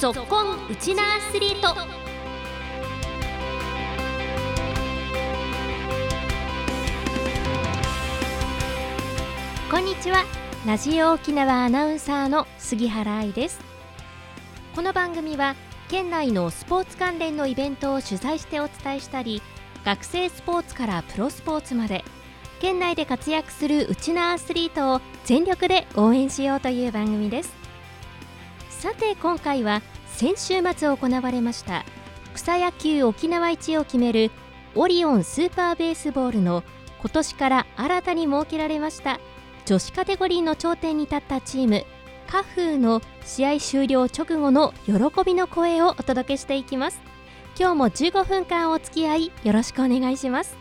ぞっこんウチナアスリート。こんにちは。ラジオ沖縄アナウンサーの杉原愛です。この番組は県内のスポーツ関連のイベントを取材してお伝えしたり学生スポーツからプロスポーツまで県内で活躍するうちなアスリートを全力で応援しようという番組です。さて今回は先週末行われました草野球沖縄一を決めるオリオンスーパーベースボールの今年から新たに設けられました女子カテゴリーの頂点に立ったチームカフーの試合終了直後の喜びの声をお届けしていきます。今日も15分間お付き合いよろしくお願いします。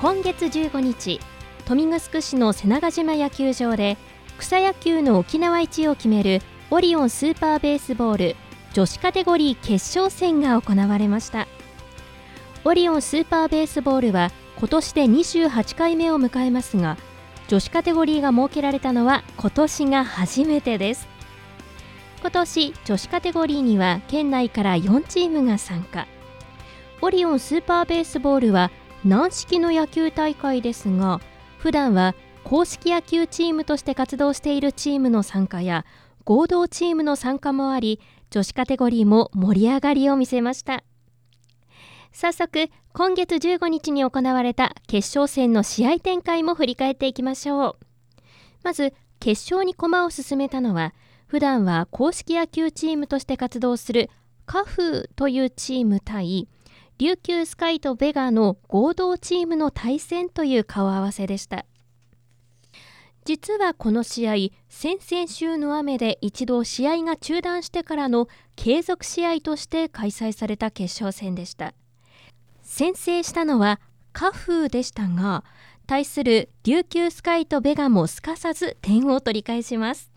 今月15日豊見城市の瀬長島野球場で草野球の沖縄一を決めるオリオンスーパーベースボール女子カテゴリー決勝戦が行われました。オリオンスーパーベースボールは今年で28回目を迎えますが女子カテゴリーが設けられたのは今年が初めてです。今年女子カテゴリーには県内から4チームが参加。オリオンスーパーベースボールは軟式の野球大会ですが普段は公式野球チームとして活動しているチームの参加や合同チームの参加もあり女子カテゴリーも盛り上がりを見せました。早速今月15日に行われた決勝戦の試合展開も振り返っていきましょう。まず決勝に駒を進めたのは普段は公式野球チームとして活動するカフーというチーム対琉球スカイとベガの合同チームの対戦という顔合わせでした。実はこの試合先々週の雨で一度試合が中断してからの継続試合として開催された決勝戦でした。先制したのはカフーでしたが対する琉球スカイとベガもすかさず点を取り返します。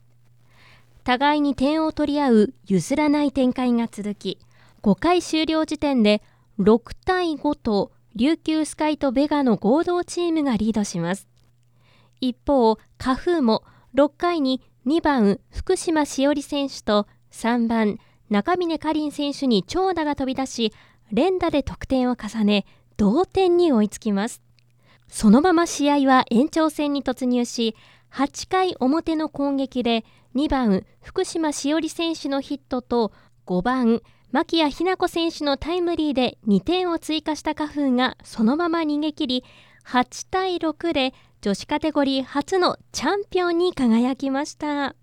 互いに点を取り合う譲らない展開が続き5回終了時点で6対5と琉球スカイとベガの合同チームがリードします。一方カフーも6回に2番福島しおり選手と3番中峰かりん選手に長打が飛び出し連打で得点を重ね同点に追いつきます。そのまま試合は延長戦に突入し8回表の攻撃で2番福島しおり選手のヒットと5番牧谷日奈子選手のタイムリーで2点を追加した花粉がそのまま逃げ切り8対6で女子カテゴリー初のチャンピオンに輝きました。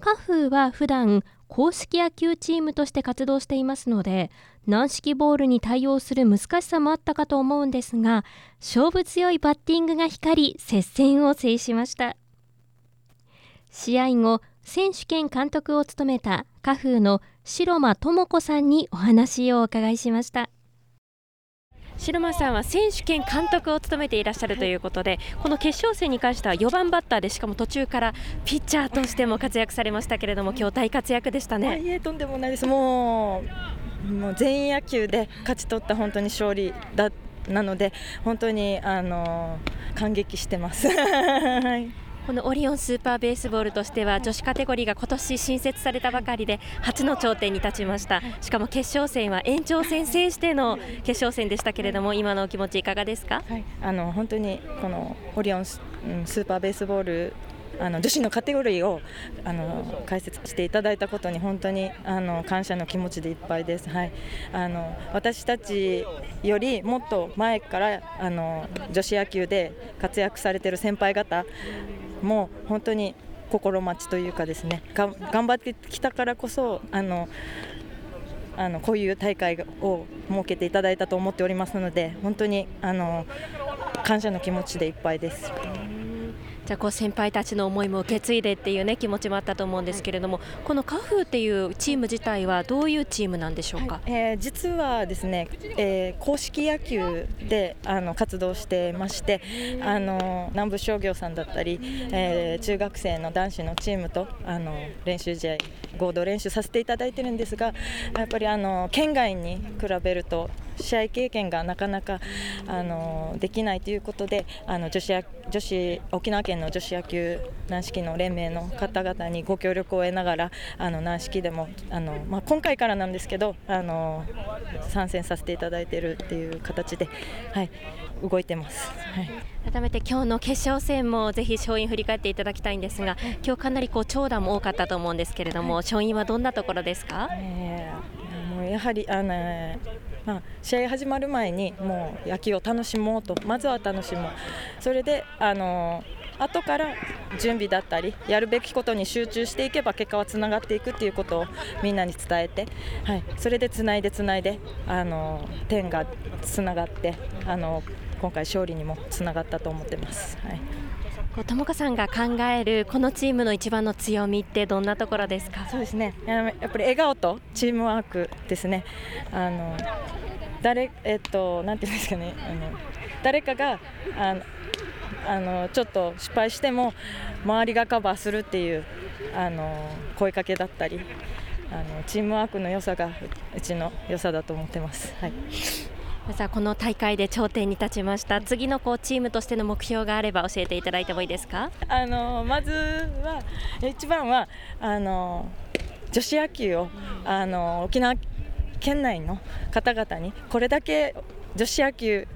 カフーは普段公式野球チームとして活動していますので軟式ボールに対応する難しさもあったかと思うんですが勝負強いバッティングが光り接戦を制しました。試合後選手兼監督を務めたカフーの白間智子さんにお話をお伺いしました。白間さんは選手兼監督を務めていらっしゃるということでこの決勝戦に関しては4番バッターでしかも途中からピッチャーとしても活躍されましたけれども今日大活躍でしたね。いえとんでもないです。もうもう全員野球で勝ち取った本当に勝利だなので本当にあの感激してます。このオリオンスーパーベースボールとしては女子カテゴリーが今年新設されたばかりで初の頂点に立ちました。しかも決勝戦は延長戦制しての決勝戦でしたけれども今のお気持ちいかがですか、はい、あの本当にこのオリオンス,、ーパーベースボールあの女子のカテゴリーをあの解説していただいたことに本当にあの感謝の気持ちでいっぱいです、はい、あの私たちよりもっと前からあの女子野球で活躍されている先輩方もう本当に心待ちというかですね頑張ってきたからこそあのあのこういう大会を設けていただいたと思っておりますので本当にあの感謝の気持ちでいっぱいです。じゃあこう先輩たちの思いも受け継いでっていうね気持ちもあったと思うんですけれども、このカフーっていうチーム自体はどういうチームなんでしょうか、はい、えー、実はですね、えー、公式野球であの活動してましてあの南部商業さんだったり、えー、中学生の男子のチームとあの練習試合合同練習させていただいてるんですがやっぱりあの県外に比べると試合経験がなかなかあのできないということであの女子女子沖縄県の女子野球軟式の連盟の方々にご協力を得ながらあの軟式でもあの、まあ、今回からなんですけどあの参戦させていただいているっていう形で、はい、動いてます、はい、改めて今日の決勝戦もぜひ勝因振り返っていただきたいんですが今日かなりこう長打も多かったと思うんですけれども、はい、勝因はどんなところですか、えー、やはりあのまあ、試合始まる前にもう野球を楽しもうとまずは楽しもう。それであの後から準備だったりやるべきことに集中していけば結果はつながっていくっていうことをみんなに伝えて、はい、それでつないでつないであの点がつながってあの今回勝利にもつながったと思ってます。はい。友香さんが考えるこのチームの一番の強みってどんなところですか？そうですね。やっぱり笑顔とチームワークですね。あの誰えっとなんていうんですかね。あの誰かがあのあのちょっと失敗しても周りがカバーするっていうあの声かけだったりあのチームワークの良さがうちの良さだと思ってます。はい。まずはこの大会で頂点に立ちました。次のこうチームとしての目標があれば教えていただいてもいいですか？あのまずは一番はあの女子野球をあの沖縄県内の方々にこれだけ女子野球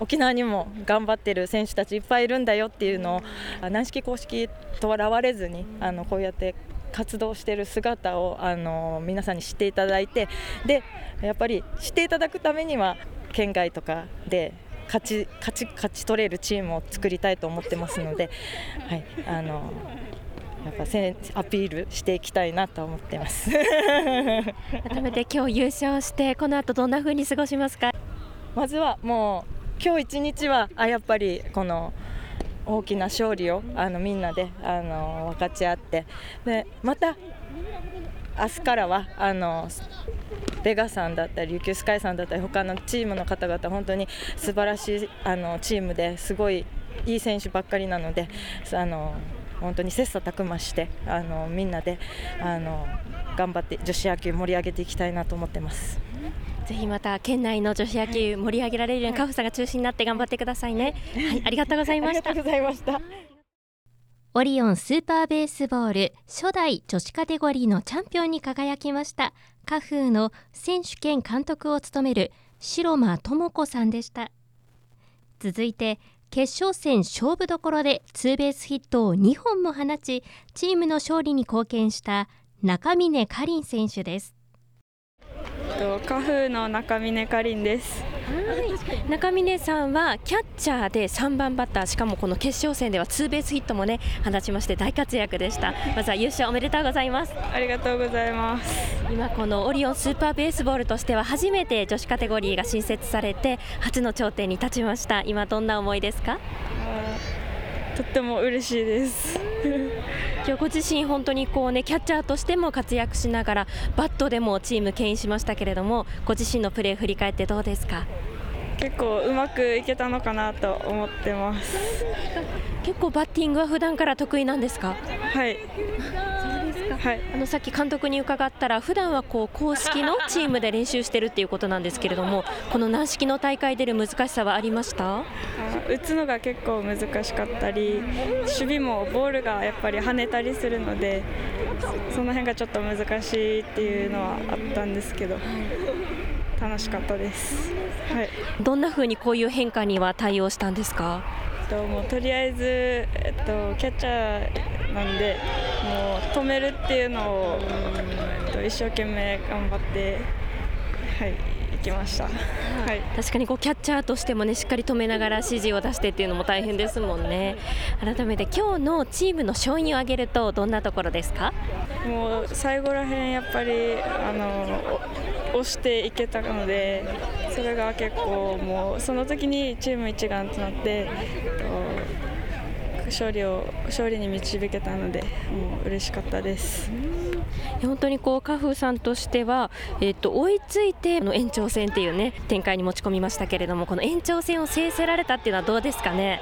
沖縄にも頑張ってる選手たちいっぱいいるんだよっていうのを軟式公式とらわれずにあのこうやって活動している姿をあの皆さんに知っていただいてでやっぱり知っていただくためには県外とかで勝ち勝ち勝ち取れるチームを作りたいと思ってますので、はい、あのやっぱアピールしていきたいなと思ってます。改めて今日優勝してこの後どんな風に過ごしますか？まずはもう今日一日はあやっぱりこの大きな勝利をあのみんなであの分かち合ってでまた明日からはあのベガさんだったり琉球スカイさんだったり他のチームの方々本当に素晴らしいあのチームですごいいい選手ばっかりなのであの本当に切磋琢磨してあのみんなであの頑張って女子野球盛り上げていきたいなと思ってます。ぜひまた県内の女子野球盛り上げられるようにカフさんが中心になって頑張ってくださいね。はい、ありがとうございました。ありがとうございました。オリオンスーパーベースボール初代女子カテゴリーのチャンピオンに輝きました。カフーの選手兼監督を務める白間智子さんでした。続いて決勝戦勝負どころでツーベースヒットを2本も放ちチームの勝利に貢献した中峰かりん選手です。カフーの中峰かりんです。中峰さんはキャッチャーで3番バッターしかもこの決勝戦ではツーベースヒットもね放ちまして大活躍でした。まずは優勝おめでとうございます。ありがとうございます。今このオリオンスーパーベースボールとしては初めて女子カテゴリーが新設されて初の頂点に立ちました。今どんな思いですか？とっても嬉しいです今日ご自身、本当にこうねキャッチャーとしても活躍しながらバットでもチーム牽引しましたけれどもご自身のプレー振り返ってどうですか？結構うまくいけたのかなと思ってます。結構バッティングは普段から得意なんですか？はいはい、あのさっき監督に伺ったら普段はこう公式のチームで練習してるっていうことなんですけれどもこの軟式の大会出る難しさはありました？打つのが結構難しかったり守備もボールがやっぱり跳ねたりするのでその辺がちょっと難しいっていうのはあったんですけど。楽しかったです、はい、どんな風にこういう変化には対応したんですか？ともうとりあえず、えっと、キャッチャーなんでもう止めるっていうのを、えっと、一生懸命頑張って、はい、行きました、はい、確かにこうキャッチャーとしても、ね、しっかり止めながら指示を出してっていうのも大変ですもんね。改めて今日のチームの勝因を挙げるとどんなところですか？もう最後らへんやっぱりあの押していけたのでそれが結構もうその時にチーム一丸となって勝利を勝利に導けたのでもう嬉しかったです。本当にこうカフーさんとしては、えー、と追いついての延長戦っていうね展開に持ち込みましたけれどもこの延長戦を制せられたっていうのはどうですかね？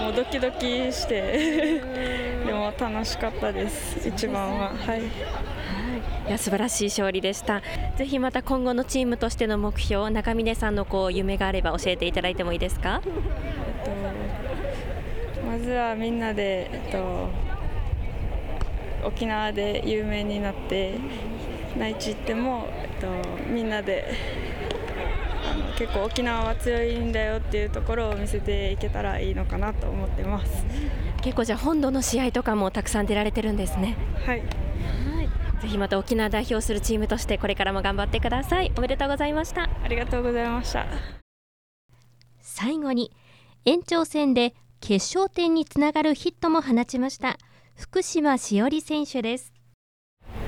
もうドキドキしてでも楽しかったです一番は。はい。はい。いや素晴らしい勝利でした。ぜひまた今後のチームとしての目標中峰さんのこう夢があれば教えていただいてもいいですか、ずはみんなで、えっと、沖縄で有名になって内地行っても、えっと、みんなで結構沖縄は強いんだよっていうところを見せていけたらいいのかなと思ってます。結構じゃあ本土の試合とかもたくさん出られてるんですね。はい。ぜひまた沖縄代表するチームとしてこれからも頑張ってください。おめでとうございました。ありがとうございました。最後に延長戦で決勝点につながるヒットも放ちました福島しおり選手です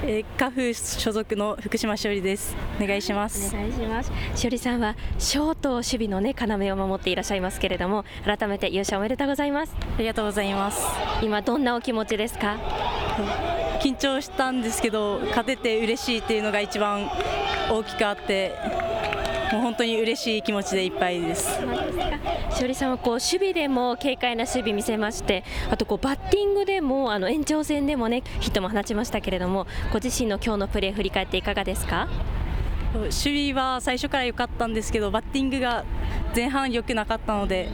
えー、カフ所属の福島しおりです。お願いします。お願いします。しおりさんはショート守備のね要を守っていらっしゃいますけれども、改めて優勝おめでとうございます。ありがとうございます。今どんなお気持ちですか？緊張したんですけど、勝てて嬉しいっていうのが一番大きくあって。もう本当に嬉しい気持ちでいっぱいです。しおりさんはこう守備でも軽快な守備見せまして、あとこうバッティングでもあの延長戦でもねヒットも放ちましたけれども、ご自身の今日のプレー振り返っていかがですか？守備は最初から良かったんですけどバッティングが前半良くなかったので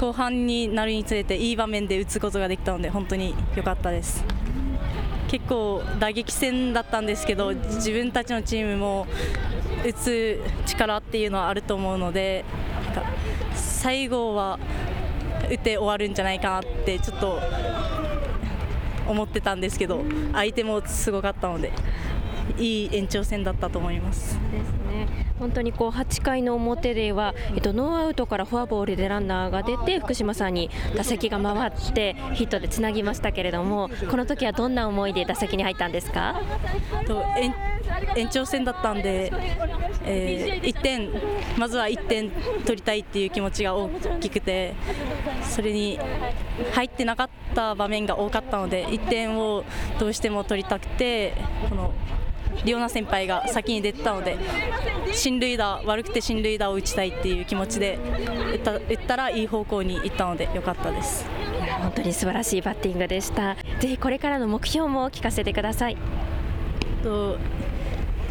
後半になるにつれていい場面で打つことができたので本当に良かったです結構打撃戦だったんですけど自分たちのチームも打つ力っていうのはあると思うので最後は打って終わるんじゃないかなってちょっと思ってたんですけど相手もすごかったのでいい延長戦だったと思います。ね。本当にこう8回の表では、えっと、ノーアウトからフォアボールでランナーが出て福島さんに打席が回ってヒットでつなぎましたけれどもこの時はどんな思いで打席に入ったんですか？と延長戦だったんで、えー、1点まずは1点取りたいっていう気持ちが大きくてそれに入ってなかった場面が多かったので1点をどうしても取りたくてこのリオナ先輩が先に出たので進塁打悪くて進塁打を打ちたいっていう気持ちで打った打ったらいい方向に行ったので良かったです。本当に素晴らしいバッティングでした。ぜひこれからの目標も聞かせてください。と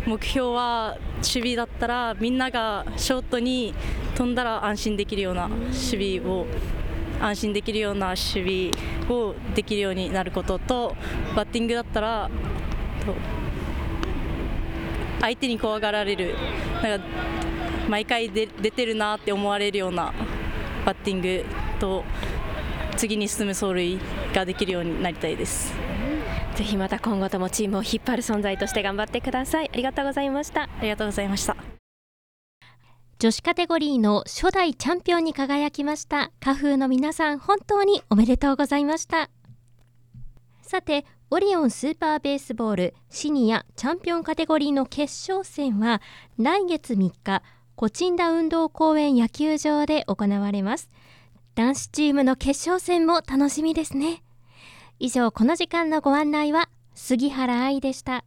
目標は守備だったらみんながショートに飛んだら安心できるような守備を安心できるような守備をできるようになることとバッティングだったら相手に怖がられるなんか毎回で出てるなって思われるようなバッティングと次に進む走塁ができるようになりたいです。ぜひまた今後ともチームを引っ張る存在として頑張ってください。ありがとうございました。ありがとうございました。女子カテゴリーの初代チャンピオンに輝きました花風の皆さん本当におめでとうございましたさてオリオンスーパーベースボールシニアチャンピオンカテゴリーの決勝戦は来月3日コチンダ運動公園野球場で行われます。男子チームの決勝戦も楽しみですね。以上この時間のご案内は杉原愛でした。